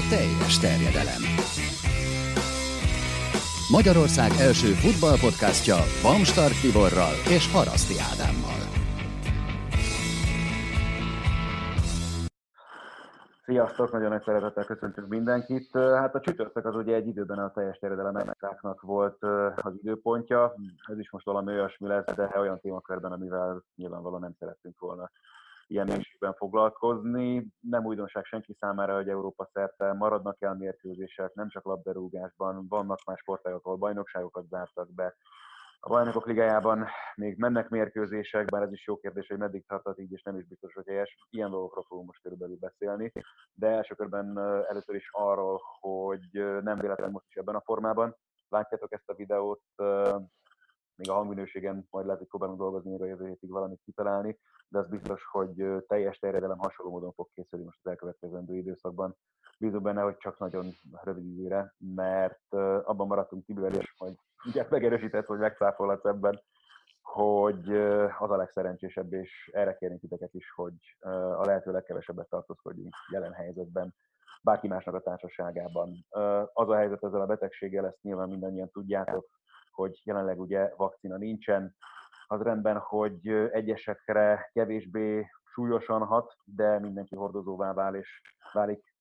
a teljes terjedelem. Magyarország első futballpodcastja Bamstart Tiborral és Haraszti Ádámmal. Sziasztok, nagyon nagy szeretettel köszöntünk mindenkit. Hát a csütörtök az ugye egy időben a teljes terjedelem volt az időpontja. Ez is most valami olyasmi lesz, de olyan témakörben, amivel nyilvánvalóan nem szerettünk volna ilyen mélységben foglalkozni. Nem újdonság senki számára, hogy Európa szerte maradnak el mérkőzések, nem csak labdarúgásban, vannak más sportágok, ahol bajnokságokat zártak be. A bajnokok ligájában még mennek mérkőzések, bár ez is jó kérdés, hogy meddig tartott így, és nem is biztos, hogy helyes. Ilyen dolgokról fogunk most körülbelül beszélni. De első körben először is arról, hogy nem véletlen most is ebben a formában. Látjátok ezt a videót, még a hangminőségen majd lehet, hogy próbálunk dolgozni, a jövő hétig valamit kitalálni, de az biztos, hogy teljes terjedelem hasonló módon fog készülni most az elkövetkezendő időszakban. Bízom benne, hogy csak nagyon rövid időre, mert abban maradtunk Tibivel, és majd ugye megerősített, hogy megcáfolhatsz ebben, hogy az a legszerencsésebb, és erre kérnénk titeket is, hogy a lehető legkevesebbet tartózkodjunk jelen helyzetben, bárki másnak a társaságában. Az a helyzet ezzel a betegséggel, ezt nyilván mindannyian tudjátok, hogy jelenleg ugye vakcina nincsen, az rendben, hogy egyesekre kevésbé súlyosan hat, de mindenki hordozóvá vál és válik,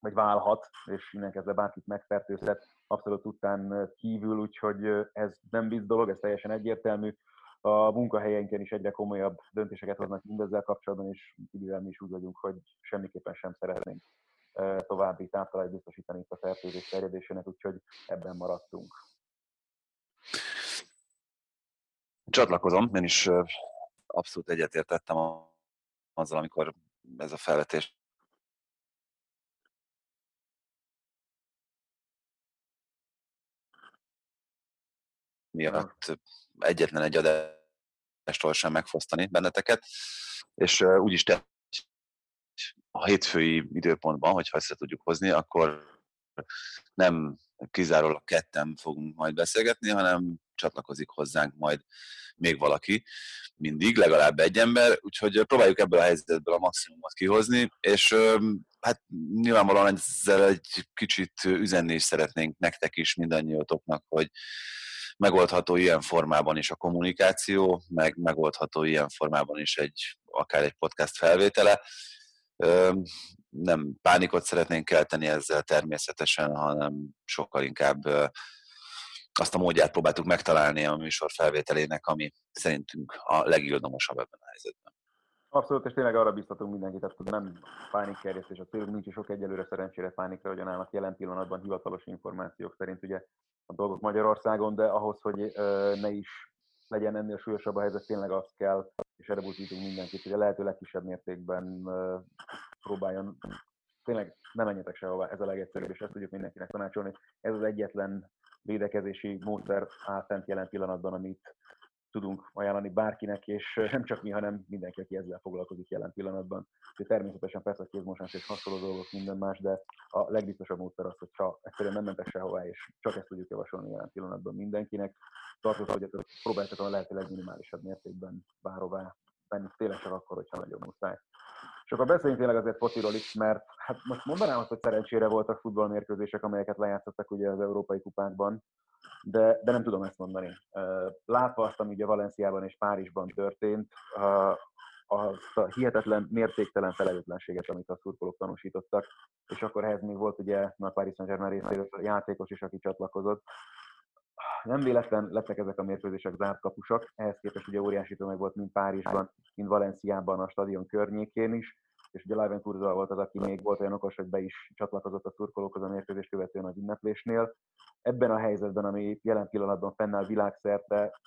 vagy válhat, és innen kezdve bárkit megfertőzhet, abszolút tudtán kívül, úgyhogy ez nem víz dolog, ez teljesen egyértelmű. A munkahelyeinken is egyre komolyabb döntéseket hoznak mindezzel kapcsolatban, és idővel mi is úgy vagyunk, hogy semmiképpen sem szeretnénk további táptalányt biztosítani itt a fertőzés terjedésének, úgyhogy ebben maradtunk. Csatlakozom, én is abszolút egyetértettem azzal, amikor ez a felvetés miatt egyetlen egy adástól sem megfosztani benneteket, és úgyis te a hétfői időpontban, hogyha össze tudjuk hozni, akkor nem kizárólag ketten fogunk majd beszélgetni, hanem csatlakozik hozzánk majd még valaki, mindig, legalább egy ember, úgyhogy próbáljuk ebből a helyzetből a maximumot kihozni, és hát nyilvánvalóan ezzel egy kicsit üzenni is szeretnénk nektek is, mindannyiótoknak, hogy megoldható ilyen formában is a kommunikáció, meg megoldható ilyen formában is egy akár egy podcast felvétele. Nem pánikot szeretnénk kelteni ezzel természetesen, hanem sokkal inkább azt a módját próbáltuk megtalálni a műsor felvételének, ami szerintünk a legildomosabb ebben a helyzetben. Abszolút, és tényleg arra biztatunk mindenkit, hogy nem pánikkerjesztés, a célunk nincs sok egyelőre szerencsére pánikra, hogy állnak jelen pillanatban hivatalos információk szerint ugye a dolgok Magyarországon, de ahhoz, hogy ne is legyen ennél súlyosabb a helyzet, tényleg azt kell, és erre buzdítunk mindenkit, hogy a lehető legkisebb mértékben próbáljon, tényleg nem menjetek sehová, ez a legegyszerűbb, és ezt tudjuk mindenkinek tanácsolni. Ez az egyetlen védekezési módszer áll fent jelen pillanatban, amit tudunk ajánlani bárkinek, és nem csak mi, hanem mindenki, aki ezzel foglalkozik jelen pillanatban. Úgyhogy természetesen persze a kézmosás és hasonló dolgok minden más, de a legbiztosabb módszer az, hogyha egyszerűen nem mentek sehová, és csak ezt tudjuk javasolni jelen pillanatban mindenkinek. Tartózkodjatok, próbáljátok a lehető legminimálisabb mértékben bárhová menni, tényleg csak akkor, hogyha nagyon muszáj. És akkor beszéljünk tényleg azért fociról is, mert hát most mondanám azt, hogy szerencsére voltak futballmérkőzések, amelyeket lejátszottak ugye az európai kupákban, de, de nem tudom ezt mondani. Látva azt, ami ugye Valenciában és Párizsban történt, azt a hihetetlen, mértéktelen felelőtlenséget, amit a szurkolók tanúsítottak, és akkor ehhez még volt ugye a Paris Saint-Germain részéről játékos is, aki csatlakozott. Nem véletlen lettek ezek a mérkőzések zárt kapusak, ehhez képest ugye óriási tömeg volt mind Párizsban, mind Valenciában a stadion környékén is, és ugye Liven Kurza volt az, aki még volt olyan okos, hogy be is csatlakozott a szurkolókhoz a mérkőzés követően az ünneplésnél. Ebben a helyzetben, ami jelen pillanatban fennáll világszerte,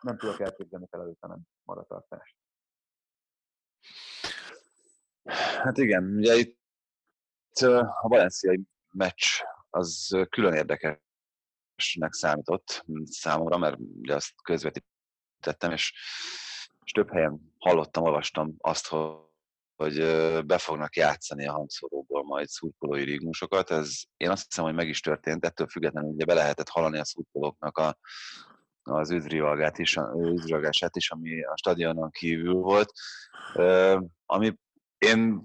nem tudok elképzelni felelőtlenem magatartást. Hát igen, ugye itt a valenciai meccs az külön érdekesnek számított számomra, mert ugye azt közvetítettem, és, és több helyen hallottam, olvastam azt, hogy be fognak játszani a hangszóróból majd szurkolói rigmusokat. Ez én azt hiszem, hogy meg is történt, ettől függetlenül ugye be lehetett hallani a szurkolóknak a, az üzrivalgát is, is, ami a stadionon kívül volt. Ami én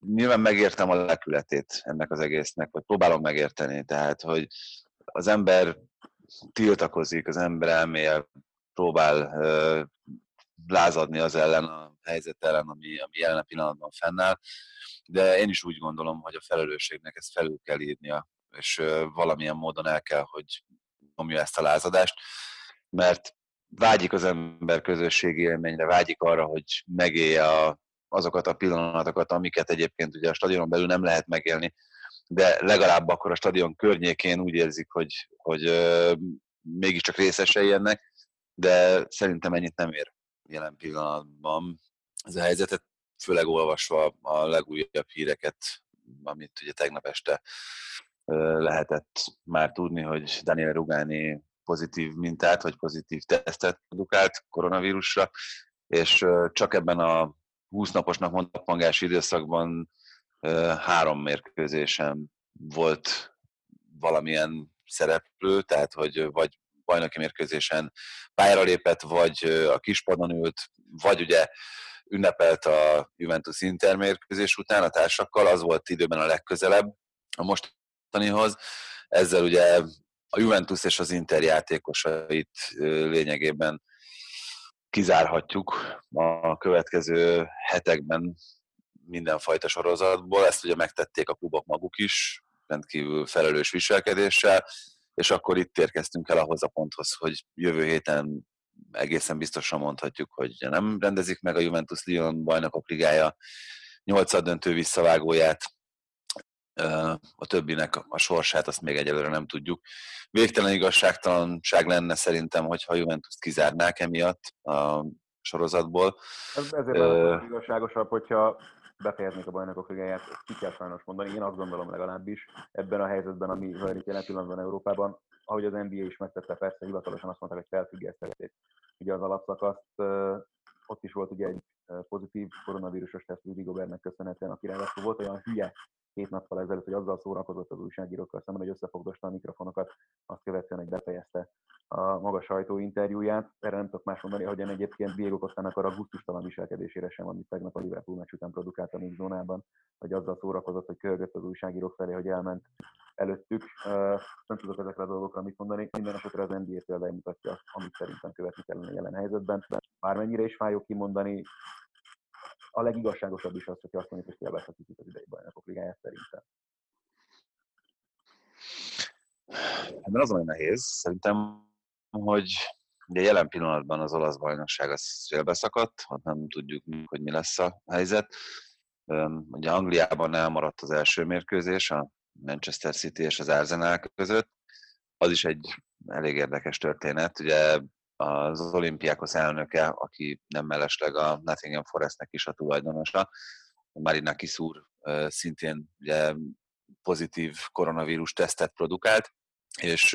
nyilván megértem a lekületét ennek az egésznek, vagy próbálom megérteni, tehát, hogy az ember tiltakozik, az ember elmél, próbál lázadni az ellen, a helyzet ellen, ami, ami jelen pillanatban fennáll, de én is úgy gondolom, hogy a felelősségnek ezt felül kell írnia, és valamilyen módon el kell, hogy nyomja ezt a lázadást, mert vágyik az ember közösségi élményre, vágyik arra, hogy megélje a, azokat a pillanatokat, amiket egyébként ugye a stadionon belül nem lehet megélni, de legalább akkor a stadion környékén úgy érzik, hogy, hogy mégiscsak részesei ennek, de szerintem ennyit nem ér jelen pillanatban ez a helyzetet, főleg olvasva a legújabb híreket, amit ugye tegnap este lehetett már tudni, hogy Daniel Rugani pozitív mintát, vagy pozitív tesztet produkált koronavírusra, és csak ebben a 20 naposnak mondott mangás időszakban három mérkőzésen volt valamilyen szereplő, tehát hogy vagy bajnoki mérkőzésen pályára lépett, vagy a kispadon ült, vagy ugye ünnepelt a Juventus Inter mérkőzés után a társakkal, az volt időben a legközelebb a mostanihoz. Ezzel ugye a Juventus és az Inter játékosait lényegében kizárhatjuk a következő hetekben mindenfajta sorozatból. Ezt ugye megtették a klubok maguk is, rendkívül felelős viselkedéssel, és akkor itt érkeztünk el ahhoz a ponthoz, hogy jövő héten egészen biztosan mondhatjuk, hogy nem rendezik meg a Juventus Lyon bajnokok ligája nyolcad döntő visszavágóját, a többinek a sorsát azt még egyelőre nem tudjuk. Végtelen igazságtalanság lenne szerintem, hogyha Juventus kizárnák emiatt a sorozatból. Ez ezért uh, igazságosabb, hogyha befejeznék a bajnokok ligáját, ki kell sajnos mondani, én azt gondolom legalábbis ebben a helyzetben, ami zajlik jelen pillanatban Európában, ahogy az NBA is megtette, persze hivatalosan azt mondták, hogy felfüggesztették ugye az alapszakaszt, ott is volt ugye egy pozitív koronavírusos teszt Rudy Gobertnek köszönhetően, aki ráadásul volt olyan hülye két nappal ezelőtt, hogy azzal szórakozott az újságírókkal szemben, hogy összefogdosta a mikrofonokat, azt követően, hogy befejezte a maga sajtóinterjúját. Erre nem tudok más mondani, hogy egyébként Diego Costának a gusztustalan viselkedésére sem, amit tegnap a Liverpool meccs után produkált a zónában, hogy azzal szórakozott, hogy kölgött az újságírók felé, hogy elment előttük. Nem tudok ezekre a dolgokra mit mondani. Minden esetre az NBA példája mutatja, amit szerintem követni kellene jelen helyzetben. Bármennyire is fájó kimondani, a legigazságosabb is az, hogy azt mondjuk, hogy kielvezhetik az idei bajnokok ligáját szerintem. Ebben az olyan nehéz, szerintem, hogy ugye jelen pillanatban az olasz bajnokság az félbeszakadt, ott nem tudjuk, hogy mi lesz a helyzet. Ugye Angliában elmaradt az első mérkőzés, a Manchester City és az Arsenal között. Az is egy elég érdekes történet. Ugye az olimpiákos elnöke, aki nem mellesleg a Nottingham Forestnek is a tulajdonosa, Marina Kiszúr szintén ugye pozitív koronavírus tesztet produkált, és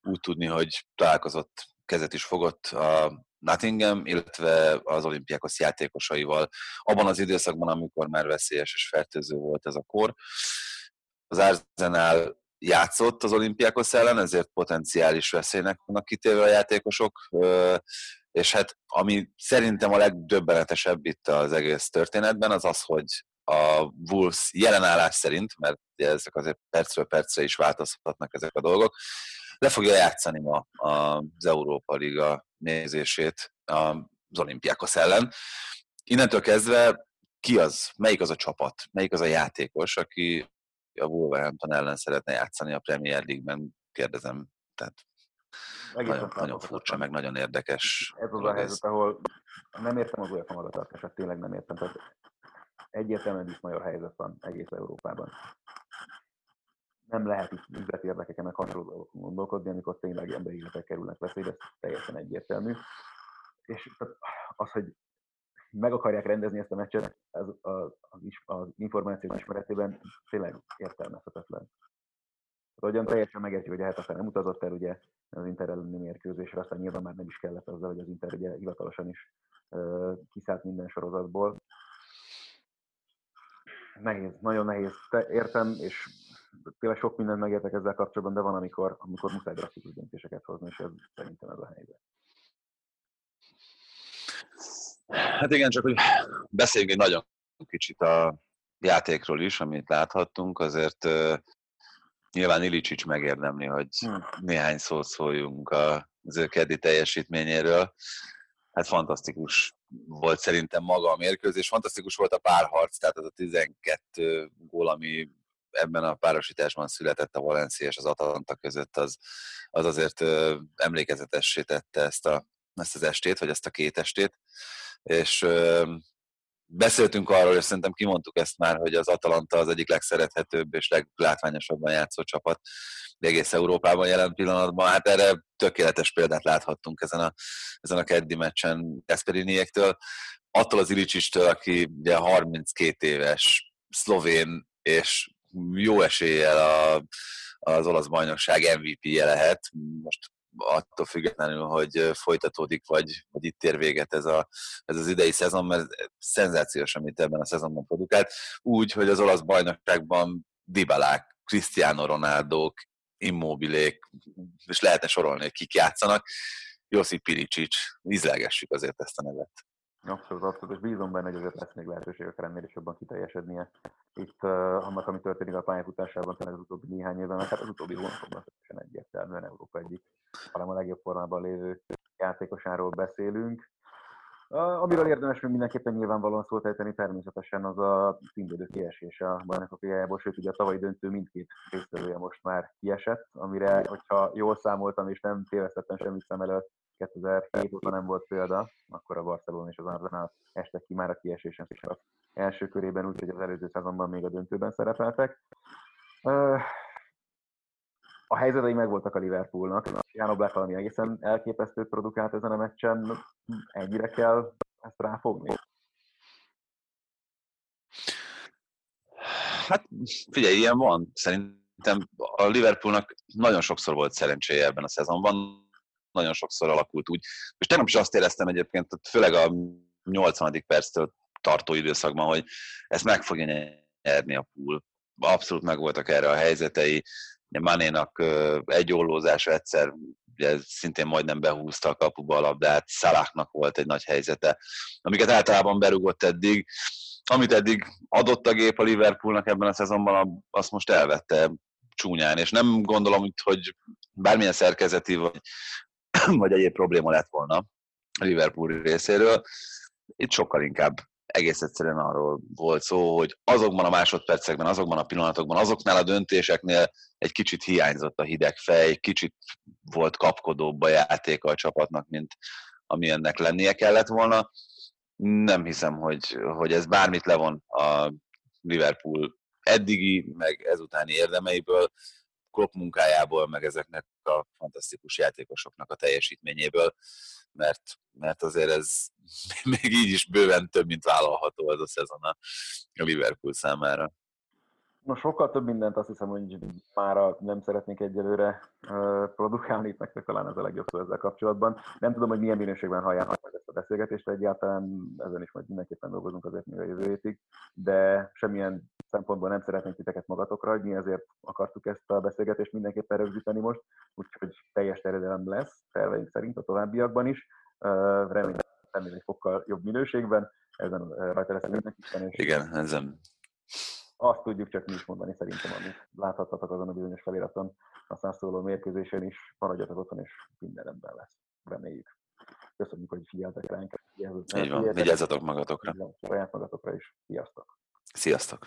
úgy tudni, hogy találkozott, kezet is fogott a Nottingham, illetve az olimpiákos játékosaival abban az időszakban, amikor már veszélyes és fertőző volt ez a kor. Az Arsenal játszott az olimpiákos ellen, ezért potenciális veszélynek vannak kitéve a játékosok, és hát ami szerintem a legdöbbenetesebb itt az egész történetben, az az, hogy a Wolves jelenállás szerint, mert ezek azért percről percre is változhatnak ezek a dolgok, le fogja játszani ma az Európa Liga nézését az olimpiákos ellen. Innentől kezdve ki az, melyik az a csapat, melyik az a játékos, aki a Wolverhampton ellen szeretne játszani a Premier League-ben, kérdezem. Tehát nagyon, nagyon furcsa, meg nagyon érdekes. Ez az a helyzet, ahol nem értem az UEFA magatartását, tényleg nem értem. Tehát egyértelműen major helyzet van egész Európában. Nem lehet itt üzleti érdekeken meg hasonló dolgokon gondolkodni, amikor tényleg emberi életek kerülnek veszélybe, ez teljesen egyértelmű. És az, hogy meg akarják rendezni ezt a meccset, ez az, az információ ismeretében tényleg értelmezhetetlen. Ahogyan teljesen megértjük, hogy a Hetafe nem utazott el ugye az Inter elleni mérkőzésre, aztán nyilván már nem is kellett azzal, hogy az Inter ugye hivatalosan is uh, kiszállt minden sorozatból. Nehéz, nagyon nehéz. Te értem, és tényleg sok mindent megértek ezzel kapcsolatban, de van, amikor, amikor muszáj drasztikus döntéseket hozni, és ez szerintem ez a helyzet. Hát igen, csak hogy beszéljünk egy nagyon kicsit a játékról is, amit láthattunk, azért nyilván Ilicsics megérdemli, hogy hmm. néhány szót szóljunk az ő keddi teljesítményéről. Hát fantasztikus volt szerintem maga a mérkőzés, fantasztikus volt a párharc, tehát az a 12 gól, ami ebben a párosításban született a Valencia és az Atalanta között, az, az azért emlékezetessé tette ezt, a, ezt az estét, vagy ezt a két estét, és beszéltünk arról, és szerintem kimondtuk ezt már, hogy az Atalanta az egyik legszerethetőbb és leglátványosabban játszó csapat egész Európában jelen pillanatban. Hát erre tökéletes példát láthattunk ezen a, ezen a keddi meccsen Gasperiniéktől. Attól az Ilicsistől, aki ugye 32 éves, szlovén, és jó eséllyel a, az olasz bajnokság MVP-je lehet. Most attól függetlenül, hogy folytatódik, vagy, vagy itt ér véget ez, a, ez az idei szezon, mert szenzációs, amit ebben a szezonban produkált. Úgy, hogy az olasz bajnokságban Dibalák, Cristiano Ronaldo, Immobilék, és lehetne sorolni, hogy kik játszanak. Josip Piricsics, ízlelgessük azért ezt a nevet. Abszolút, abszolút, és bízom benne, hogy azért lesz még lehetőség akár ennél is jobban kiteljesednie. Itt uh, annak, ami történik a pályafutásában, tényleg az utóbbi néhány évben, mert hát az utóbbi hónapokban teljesen egyértelműen Európa egyik, hanem a legjobb formában lévő játékosáról beszélünk. Amiről érdemes még mindenképpen nyilvánvalóan szólt ejteni, természetesen az a címvédő kiesése a bajnokok ligájából, sőt ugye a tavalyi döntő mindkét résztvevője most már kiesett, amire, hogyha jól számoltam és nem tévesztettem semmit szem előtt, 2007 óta nem volt példa, akkor a Barcelona és az Arsenal estek ki már a kiesésen az első körében, úgyhogy az előző szezonban még a döntőben szerepeltek. A helyzetei megvoltak a Liverpoolnak. Jánó Black valami egészen elképesztő produkált ezen a meccsen. Ennyire kell ezt ráfogni? Hát figyelj, ilyen van. Szerintem a Liverpoolnak nagyon sokszor volt szerencséje ebben a szezonban nagyon sokszor alakult úgy. És tegnap is azt éreztem egyébként, főleg a 80. perctől tartó időszakban, hogy ezt meg fogja nyerni a pool. Abszolút megvoltak erre a helyzetei. Manénak egy ollózása egyszer ugye szintén majdnem behúzta a kapuba a labdát, Szaláknak volt egy nagy helyzete, amiket általában berugott eddig. Amit eddig adott a gép a Liverpoolnak ebben a szezonban, azt most elvette csúnyán, és nem gondolom, hogy bármilyen szerkezeti vagy, vagy egyéb probléma lett volna a Liverpool részéről. Itt sokkal inkább egész egyszerűen arról volt szó, hogy azokban a másodpercekben, azokban a pillanatokban, azoknál a döntéseknél egy kicsit hiányzott a hideg fej, kicsit volt kapkodóbb a játéka a csapatnak, mint ami ennek lennie kellett volna. Nem hiszem, hogy, hogy ez bármit levon a Liverpool eddigi, meg ezutáni érdemeiből. Klopp munkájából, meg ezeknek a fantasztikus játékosoknak a teljesítményéből, mert, mert azért ez még így is bőven több, mint vállalható ez a szezon a Liverpool számára. Na, sokkal több mindent azt hiszem, hogy már nem szeretnék egyelőre produkálni, itt nektek talán ez a legjobb szó ezzel kapcsolatban. Nem tudom, hogy milyen minőségben hallják ezt a beszélgetést egyáltalán, ezen is majd mindenképpen dolgozunk azért még a jövő hétig, de semmilyen szempontból nem szeretnénk titeket magatokra hagyni, ezért akartuk ezt a beszélgetést mindenképpen rögzíteni most, úgyhogy teljes terjedelem lesz, terveink szerint a továbbiakban is. Remélem, egy fokkal jobb minőségben, ezen rajta lesz mindenképpen. És Igen, ezen azt tudjuk csak mi is mondani szerintem, amit láthattatok azon a bizonyos feliraton, aztán szóló mérkőzésen is, maradjatok otthon, és minden rendben lesz. Reméljük. Köszönjük, hogy figyeltek ránk. Így van, vigyázzatok magatokra. Saját magatokra is. Sziasztok! Sziasztok!